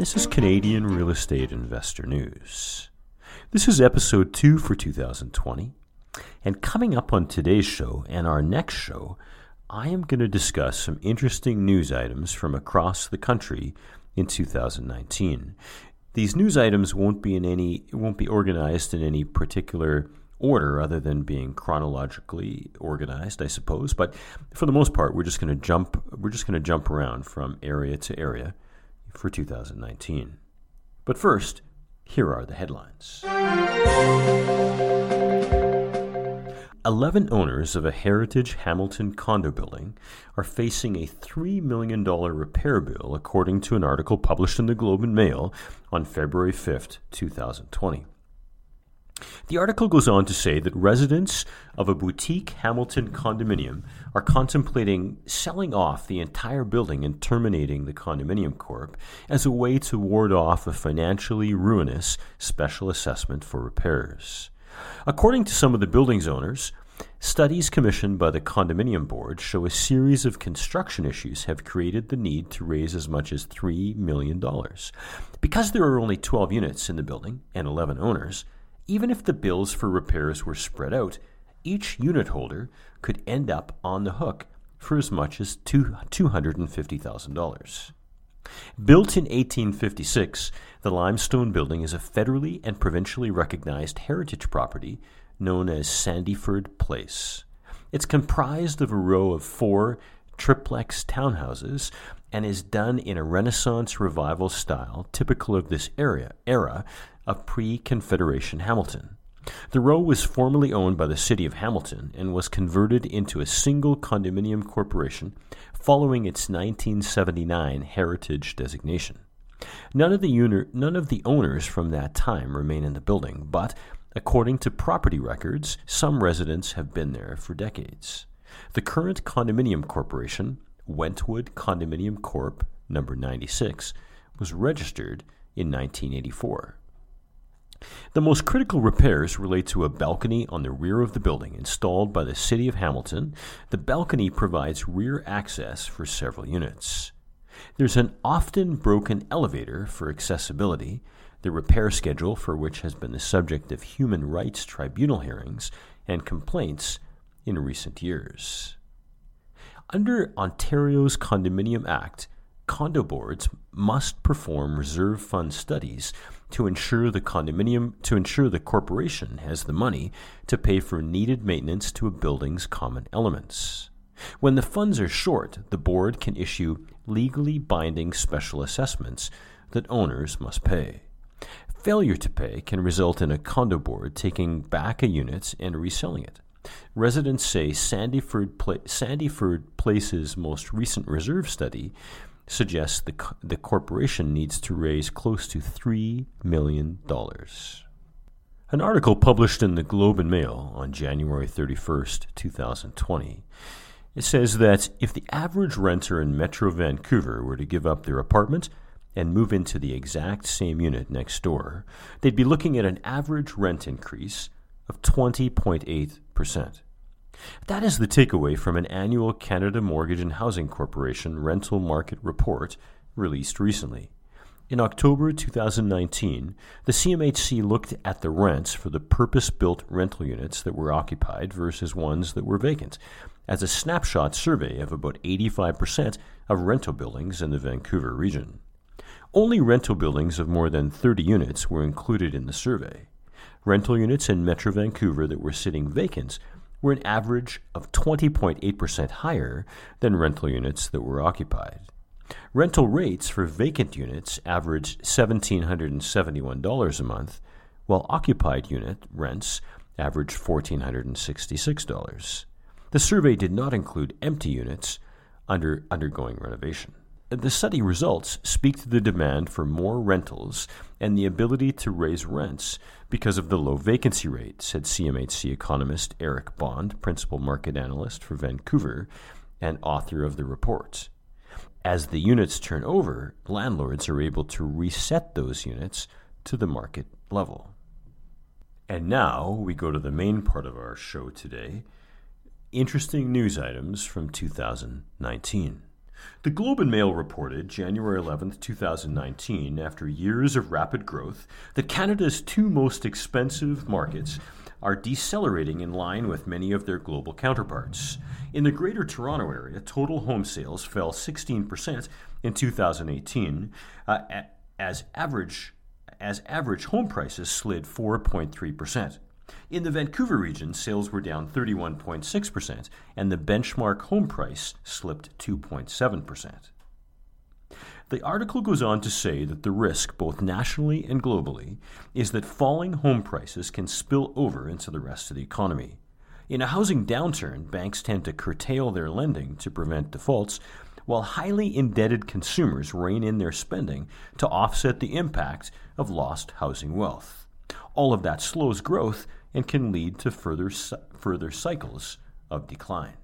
this is Canadian Real Estate Investor News. This is episode 2 for 2020, and coming up on today's show and our next show, I am going to discuss some interesting news items from across the country in 2019. These news items won't be in any won't be organized in any particular order other than being chronologically organized, I suppose. But for the most part, we're just going to jump we're just going to jump around from area to area for 2019. But first, here are the headlines. 11 owners of a Heritage Hamilton condo building are facing a $3 million repair bill, according to an article published in the Globe and Mail on February 5, 2020. The article goes on to say that residents of a boutique Hamilton condominium are contemplating selling off the entire building and terminating the condominium corp as a way to ward off a financially ruinous special assessment for repairs. According to some of the building's owners, studies commissioned by the condominium board show a series of construction issues have created the need to raise as much as $3 million. Because there are only 12 units in the building and 11 owners, even if the bills for repairs were spread out, each unit holder could end up on the hook for as much as $250,000. Built in 1856, the limestone building is a federally and provincially recognized heritage property known as Sandyford Place. It's comprised of a row of four triplex townhouses and is done in a Renaissance revival style typical of this area, era of pre Confederation Hamilton. The row was formerly owned by the city of Hamilton and was converted into a single condominium corporation following its 1979 heritage designation. None of, the none of the owners from that time remain in the building, but according to property records, some residents have been there for decades. The current condominium corporation, Wentworth Condominium Corp. number 96, was registered in 1984. The most critical repairs relate to a balcony on the rear of the building installed by the City of Hamilton. The balcony provides rear access for several units. There's an often broken elevator for accessibility, the repair schedule for which has been the subject of human rights tribunal hearings and complaints in recent years. Under Ontario's Condominium Act, condo boards must perform reserve fund studies to ensure the condominium to ensure the corporation has the money to pay for needed maintenance to a building's common elements. When the funds are short, the board can issue legally binding special assessments that owners must pay. Failure to pay can result in a condo board taking back a unit and reselling it. Residents say Sandyford, Pla- Sandyford Place's most recent reserve study suggests the, the corporation needs to raise close to $3 million. An article published in the Globe and Mail on January 31st, 2020, it says that if the average renter in Metro Vancouver were to give up their apartment and move into the exact same unit next door, they'd be looking at an average rent increase of 20.8%. That is the takeaway from an annual Canada Mortgage and Housing Corporation rental market report released recently. In October 2019, the CMHC looked at the rents for the purpose built rental units that were occupied versus ones that were vacant, as a snapshot survey of about 85% of rental buildings in the Vancouver region. Only rental buildings of more than 30 units were included in the survey. Rental units in Metro Vancouver that were sitting vacant were an average of 20.8% higher than rental units that were occupied. Rental rates for vacant units averaged $1,771 a month, while occupied unit rents averaged $1,466. The survey did not include empty units under undergoing renovation. The study results speak to the demand for more rentals and the ability to raise rents because of the low vacancy rate, said CMHC economist Eric Bond, principal market analyst for Vancouver and author of the report. As the units turn over, landlords are able to reset those units to the market level. And now we go to the main part of our show today interesting news items from 2019. The Globe and Mail reported January 11, 2019, after years of rapid growth, that Canada's two most expensive markets are decelerating in line with many of their global counterparts. In the Greater Toronto Area, total home sales fell 16% in 2018 uh, as average as average home prices slid 4.3%. In the Vancouver region, sales were down 31.6%, and the benchmark home price slipped 2.7%. The article goes on to say that the risk, both nationally and globally, is that falling home prices can spill over into the rest of the economy. In a housing downturn, banks tend to curtail their lending to prevent defaults, while highly indebted consumers rein in their spending to offset the impact of lost housing wealth. All of that slows growth and can lead to further, further cycles of decline.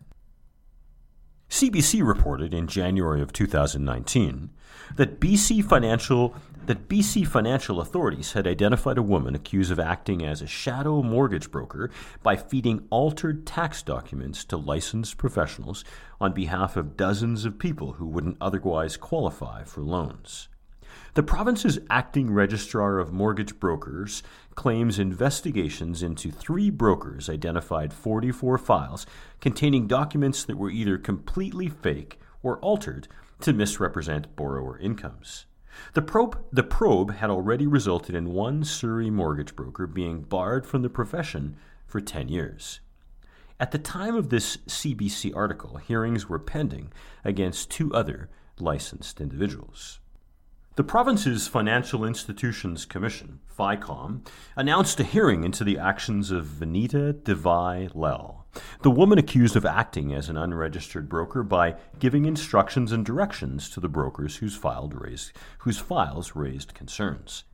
CBC reported in January of 2019 that BC financial that BC financial authorities had identified a woman accused of acting as a shadow mortgage broker by feeding altered tax documents to licensed professionals on behalf of dozens of people who wouldn't otherwise qualify for loans. The province's acting registrar of mortgage brokers claims investigations into three brokers identified 44 files containing documents that were either completely fake or altered to misrepresent borrower incomes. The probe, the probe had already resulted in one Surrey mortgage broker being barred from the profession for 10 years. At the time of this CBC article, hearings were pending against two other licensed individuals. The province's Financial Institutions Commission, FICOM, announced a hearing into the actions of Venita Devai Lal, the woman accused of acting as an unregistered broker by giving instructions and directions to the brokers whose, raised, whose files raised concerns.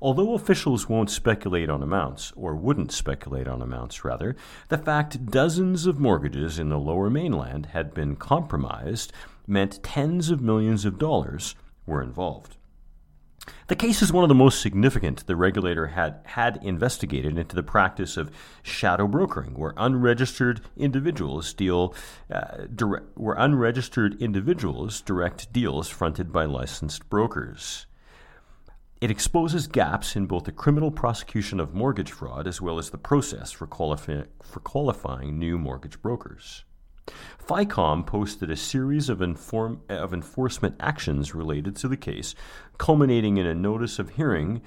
Although officials won't speculate on amounts, or wouldn't speculate on amounts rather, the fact dozens of mortgages in the lower mainland had been compromised meant tens of millions of dollars were involved. The case is one of the most significant the regulator had, had investigated into the practice of shadow brokering, where unregistered individuals deal, uh, where unregistered individuals direct deals fronted by licensed brokers. It exposes gaps in both the criminal prosecution of mortgage fraud as well as the process for, qualifi- for qualifying new mortgage brokers. FICOM posted a series of, inform, of enforcement actions related to the case, culminating in a notice of hearing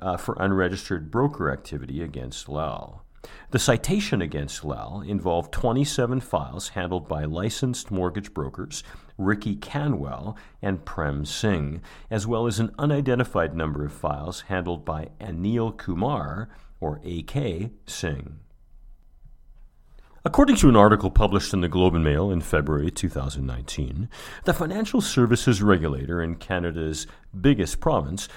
uh, for unregistered broker activity against Lal. The citation against Lal involved 27 files handled by licensed mortgage brokers Ricky Canwell and Prem Singh, as well as an unidentified number of files handled by Anil Kumar, or AK Singh. According to an article published in the Globe and Mail in February 2019, the financial services regulator in Canada's biggest province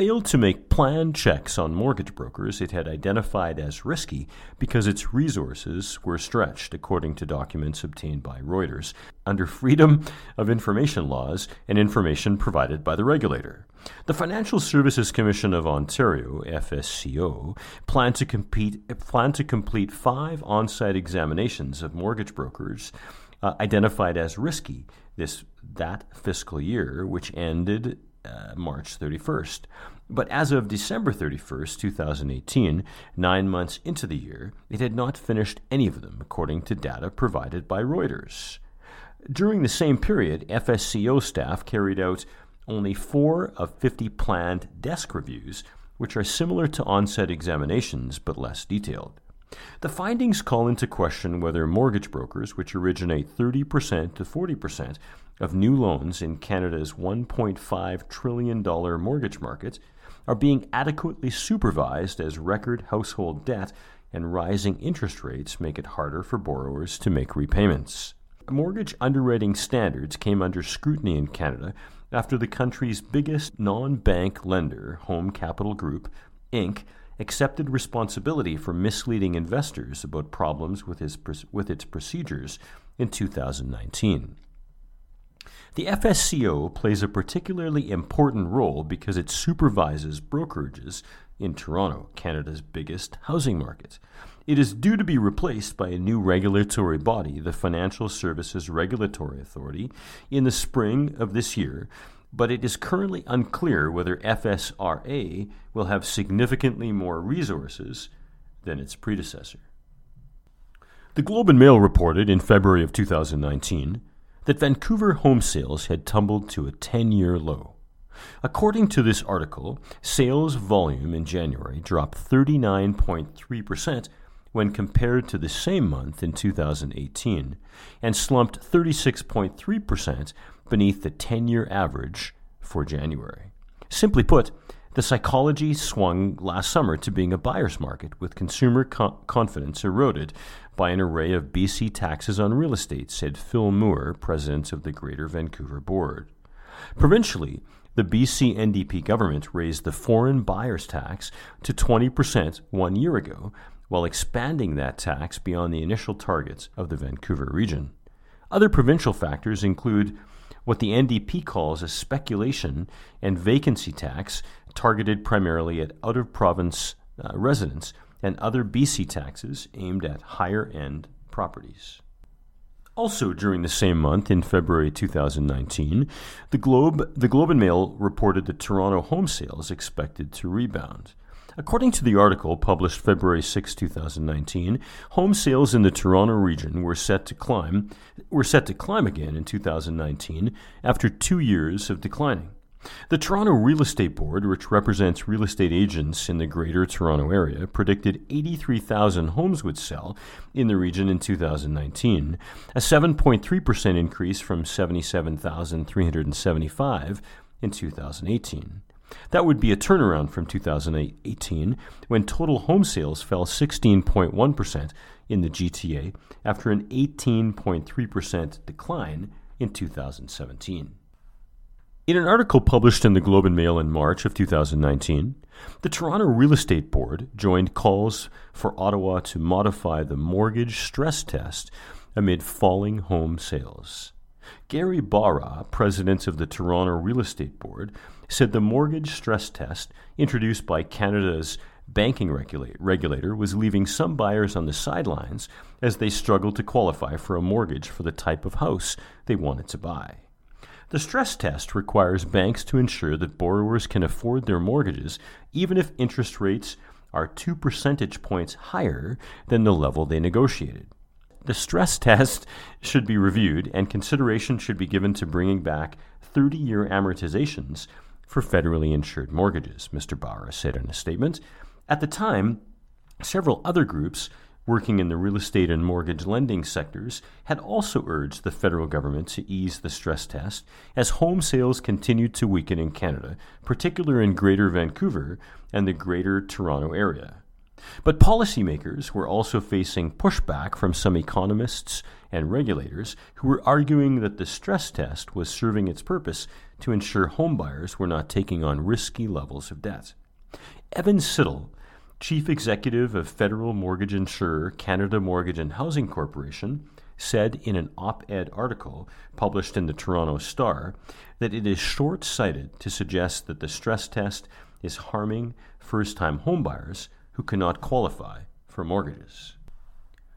failed to make planned checks on mortgage brokers it had identified as risky because its resources were stretched, according to documents obtained by Reuters, under Freedom of Information laws and information provided by the regulator. The Financial Services Commission of Ontario, FSCO, planned to, compete, planned to complete five on site examinations of mortgage brokers uh, identified as risky this that fiscal year, which ended uh, March 31st. But as of December 31st, 2018, nine months into the year, it had not finished any of them, according to data provided by Reuters. During the same period, FSCO staff carried out only four of 50 planned desk reviews, which are similar to on-site examinations but less detailed. The findings call into question whether mortgage brokers, which originate 30% to 40% of new loans in Canada's $1.5 trillion mortgage market, are being adequately supervised as record household debt and rising interest rates make it harder for borrowers to make repayments. Mortgage underwriting standards came under scrutiny in Canada after the country's biggest non bank lender, Home Capital Group, Inc., accepted responsibility for misleading investors about problems with, his, with its procedures in 2019. The FSCO plays a particularly important role because it supervises brokerages in Toronto, Canada's biggest housing market. It is due to be replaced by a new regulatory body, the Financial Services Regulatory Authority, in the spring of this year, but it is currently unclear whether FSRA will have significantly more resources than its predecessor. The Globe and Mail reported in February of 2019 that Vancouver home sales had tumbled to a 10 year low. According to this article, sales volume in January dropped 39.3% when compared to the same month in 2018 and slumped 36.3% beneath the 10 year average for January. Simply put, the psychology swung last summer to being a buyer's market, with consumer co- confidence eroded by an array of BC taxes on real estate, said Phil Moore, president of the Greater Vancouver Board. Provincially, the BC NDP government raised the foreign buyers tax to 20% one year ago, while expanding that tax beyond the initial targets of the Vancouver region. Other provincial factors include what the NDP calls a speculation and vacancy tax targeted primarily at out of province uh, residents and other BC taxes aimed at higher end properties. Also, during the same month, in February 2019, the Globe, the Globe and Mail reported that Toronto home sales expected to rebound. According to the article published February 6, 2019, home sales in the Toronto region were set to climb were set to climb again in 2019 after 2 years of declining. The Toronto Real Estate Board, which represents real estate agents in the Greater Toronto Area, predicted 83,000 homes would sell in the region in 2019, a 7.3% increase from 77,375 in 2018. That would be a turnaround from 2018, when total home sales fell 16.1% in the GTA after an 18.3% decline in 2017. In an article published in the Globe and Mail in March of 2019, the Toronto Real Estate Board joined calls for Ottawa to modify the mortgage stress test amid falling home sales. Garry Bhaura, president of the Toronto Real Estate Board, said the mortgage stress test introduced by Canada's banking regulator was leaving some buyers on the sidelines as they struggled to qualify for a mortgage for the type of house they wanted to buy. The stress test requires banks to ensure that borrowers can afford their mortgages even if interest rates are two percentage points higher than the level they negotiated. The stress test should be reviewed and consideration should be given to bringing back 30 year amortizations for federally insured mortgages, Mr. Bhaura said in a statement. At the time, several other groups working in the real estate and mortgage lending sectors had also urged the federal government to ease the stress test as home sales continued to weaken in Canada, particularly in Greater Vancouver and the Greater Toronto Area. But policymakers were also facing pushback from some economists and regulators who were arguing that the stress test was serving its purpose to ensure homebuyers were not taking on risky levels of debt. Evan Siddall, chief executive of federal mortgage insurer Canada Mortgage and Housing Corporation, said in an op ed article published in the Toronto Star that it is short sighted to suggest that the stress test is harming first time homebuyers who cannot qualify for mortgages.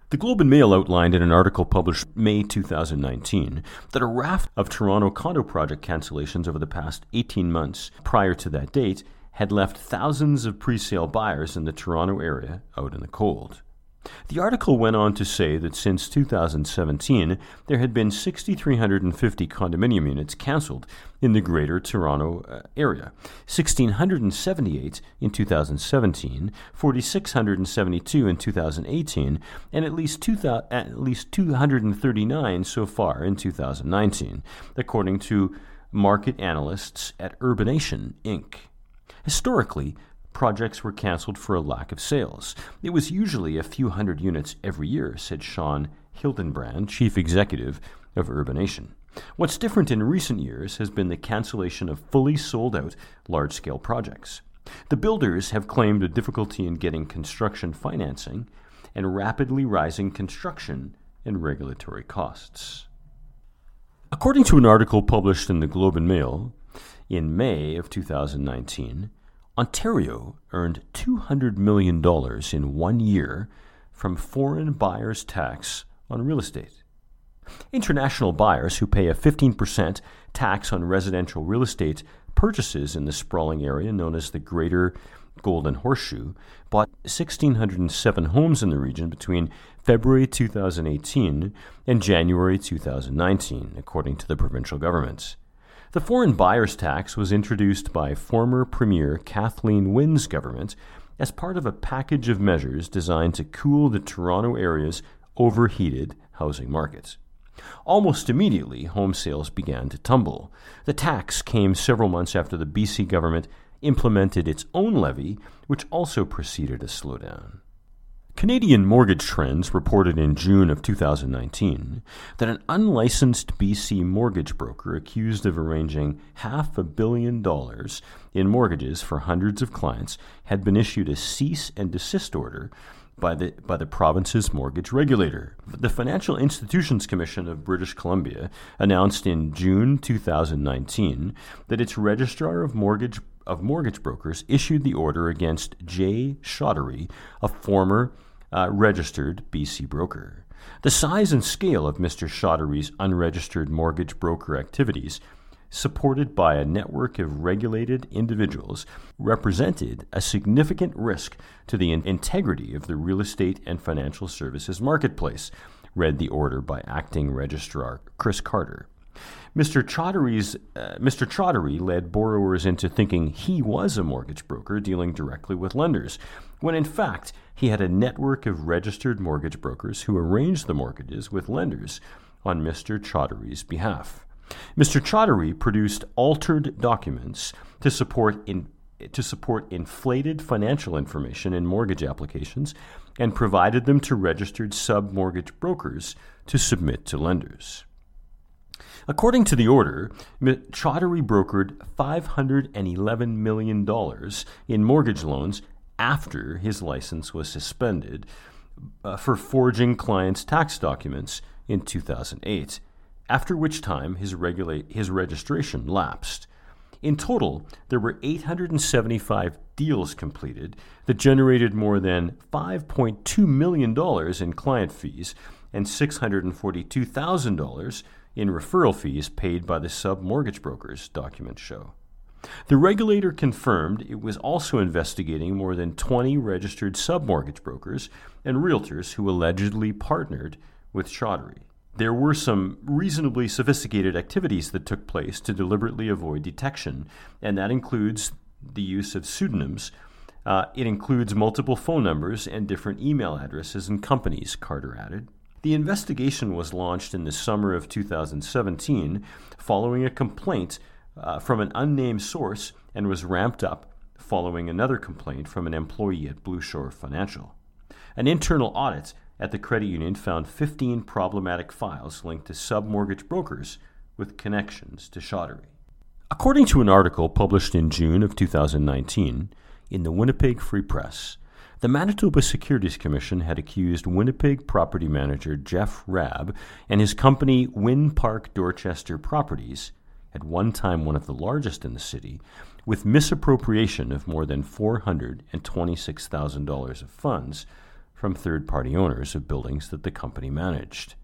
The Globe and Mail outlined in an article published May 2019 that a raft of Toronto condo project cancellations over the past 18 months prior to that date had left thousands of pre-sale buyers in the Toronto area out in the cold. The article went on to say that since 2017, there had been 6,350 condominium units cancelled in the Greater Toronto uh, area, 1,678 in 2017, 4,672 in 2018, and at least, 2, at least 239 so far in 2019, according to market analysts at Urbanation Inc. Historically, projects were canceled for a lack of sales. It was usually a few hundred units every year, said Shaun Hildebrand, chief executive of Urbanation. What's different in recent years has been the cancellation of fully sold out large scale projects. The builders have claimed a difficulty in getting construction financing and rapidly rising construction and regulatory costs. According to an article published in the Globe and Mail in May of 2019, Ontario earned $200 million in one year from foreign buyers' tax on real estate. International buyers who pay a 15% tax on residential real estate purchases in the sprawling area known as the Greater Golden Horseshoe bought 1,607 homes in the region between February 2018 and January 2019, according to the provincial government. The foreign buyers tax was introduced by former Premier Kathleen Wynne's government as part of a package of measures designed to cool the Toronto area's overheated housing markets. Almost immediately, home sales began to tumble. The tax came several months after the BC government implemented its own levy, which also preceded a slowdown. Canadian Mortgage Trends reported in June of 2019 that an unlicensed BC mortgage broker accused of arranging half a billion dollars in mortgages for hundreds of clients had been issued a cease and desist order by the, by the province's mortgage regulator. The Financial Institutions Commission of British Columbia announced in June 2019 that its registrar of mortgage of mortgage brokers issued the order against Jay Chaudhary, a former uh, registered BC broker. The size and scale of Mr. Chaudhary's unregistered mortgage broker activities, supported by a network of regulated individuals, represented a significant risk to the in- integrity of the real estate and financial services marketplace, read the order by acting registrar Chris Carter. Mr. Chaudhary's, uh, Mr. Chaudhary led borrowers into thinking he was a mortgage broker dealing directly with lenders, when in fact he had a network of registered mortgage brokers who arranged the mortgages with lenders on Mr. Chaudhary's behalf. Mr. Chaudhary produced altered documents to support in, to support inflated financial information in mortgage applications and provided them to registered sub-mortgage brokers to submit to lenders. According to the order, Chaudhary brokered $511 million in mortgage loans after his license was suspended uh, for forging clients' tax documents in 2008, after which time his, regula- his registration lapsed. In total, there were 875 deals completed that generated more than $5.2 million in client fees and $642,000 in referral fees paid by the sub mortgage brokers, documents show. The regulator confirmed it was also investigating more than 20 registered sub-mortgage brokers and realtors who allegedly partnered with Chaudhary. There were some reasonably sophisticated activities that took place to deliberately avoid detection, and that includes the use of pseudonyms. Uh, it includes multiple phone numbers and different email addresses and companies, Carter added. The investigation was launched in the summer of 2017 following a complaint uh, from an unnamed source and was ramped up following another complaint from an employee at BlueShore Financial. An internal audit at the credit union found 15 problematic files linked to sub-mortgage brokers with connections to Chaudhary. According to an article published in June of 2019 in the Winnipeg Free Press, the Manitoba Securities Commission had accused Winnipeg property manager Jeff Rabb and his company Winn Park Dorchester Properties, at one time one of the largest in the city, with misappropriation of more than $426,000 of funds from third party owners of buildings that the company managed.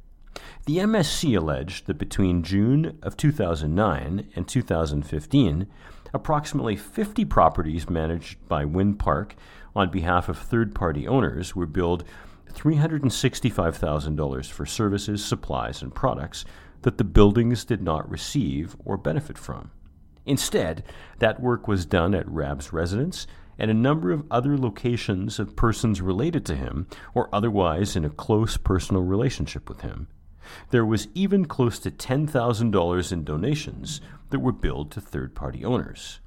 The MSC alleged that between June of 2009 and 2015, approximately 50 properties managed by Winn Park on behalf of third party owners were billed $365,000 for services, supplies, and products that the buildings did not receive or benefit from. Instead, that work was done at Rabb's residence and a number of other locations of persons related to him or otherwise in a close personal relationship with him. There was even close to $10,000 in donations that were billed to third party owners.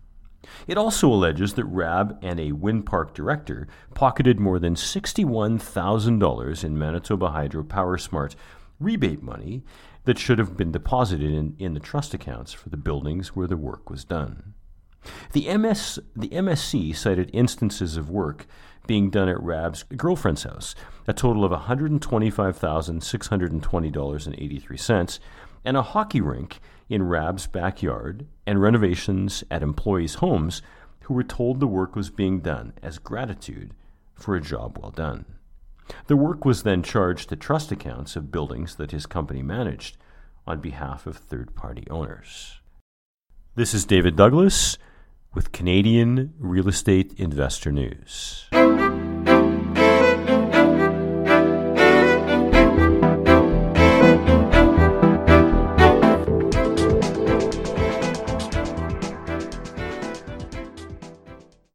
It also alleges that Rabb and a Winn Park director pocketed more than $61,000 in Manitoba Hydro Power Smart rebate money that should have been deposited in, in the trust accounts for the buildings where the work was done. The, MS, the MSC cited instances of work being done at Rabb's girlfriend's house, a total of $125,620.83, and a hockey rink in Rabb's backyard, and renovations at employees' homes who were told the work was being done as gratitude for a job well done. The work was then charged to trust accounts of buildings that his company managed on behalf of third party owners. This is David Douglas with Canadian Real Estate Investor News.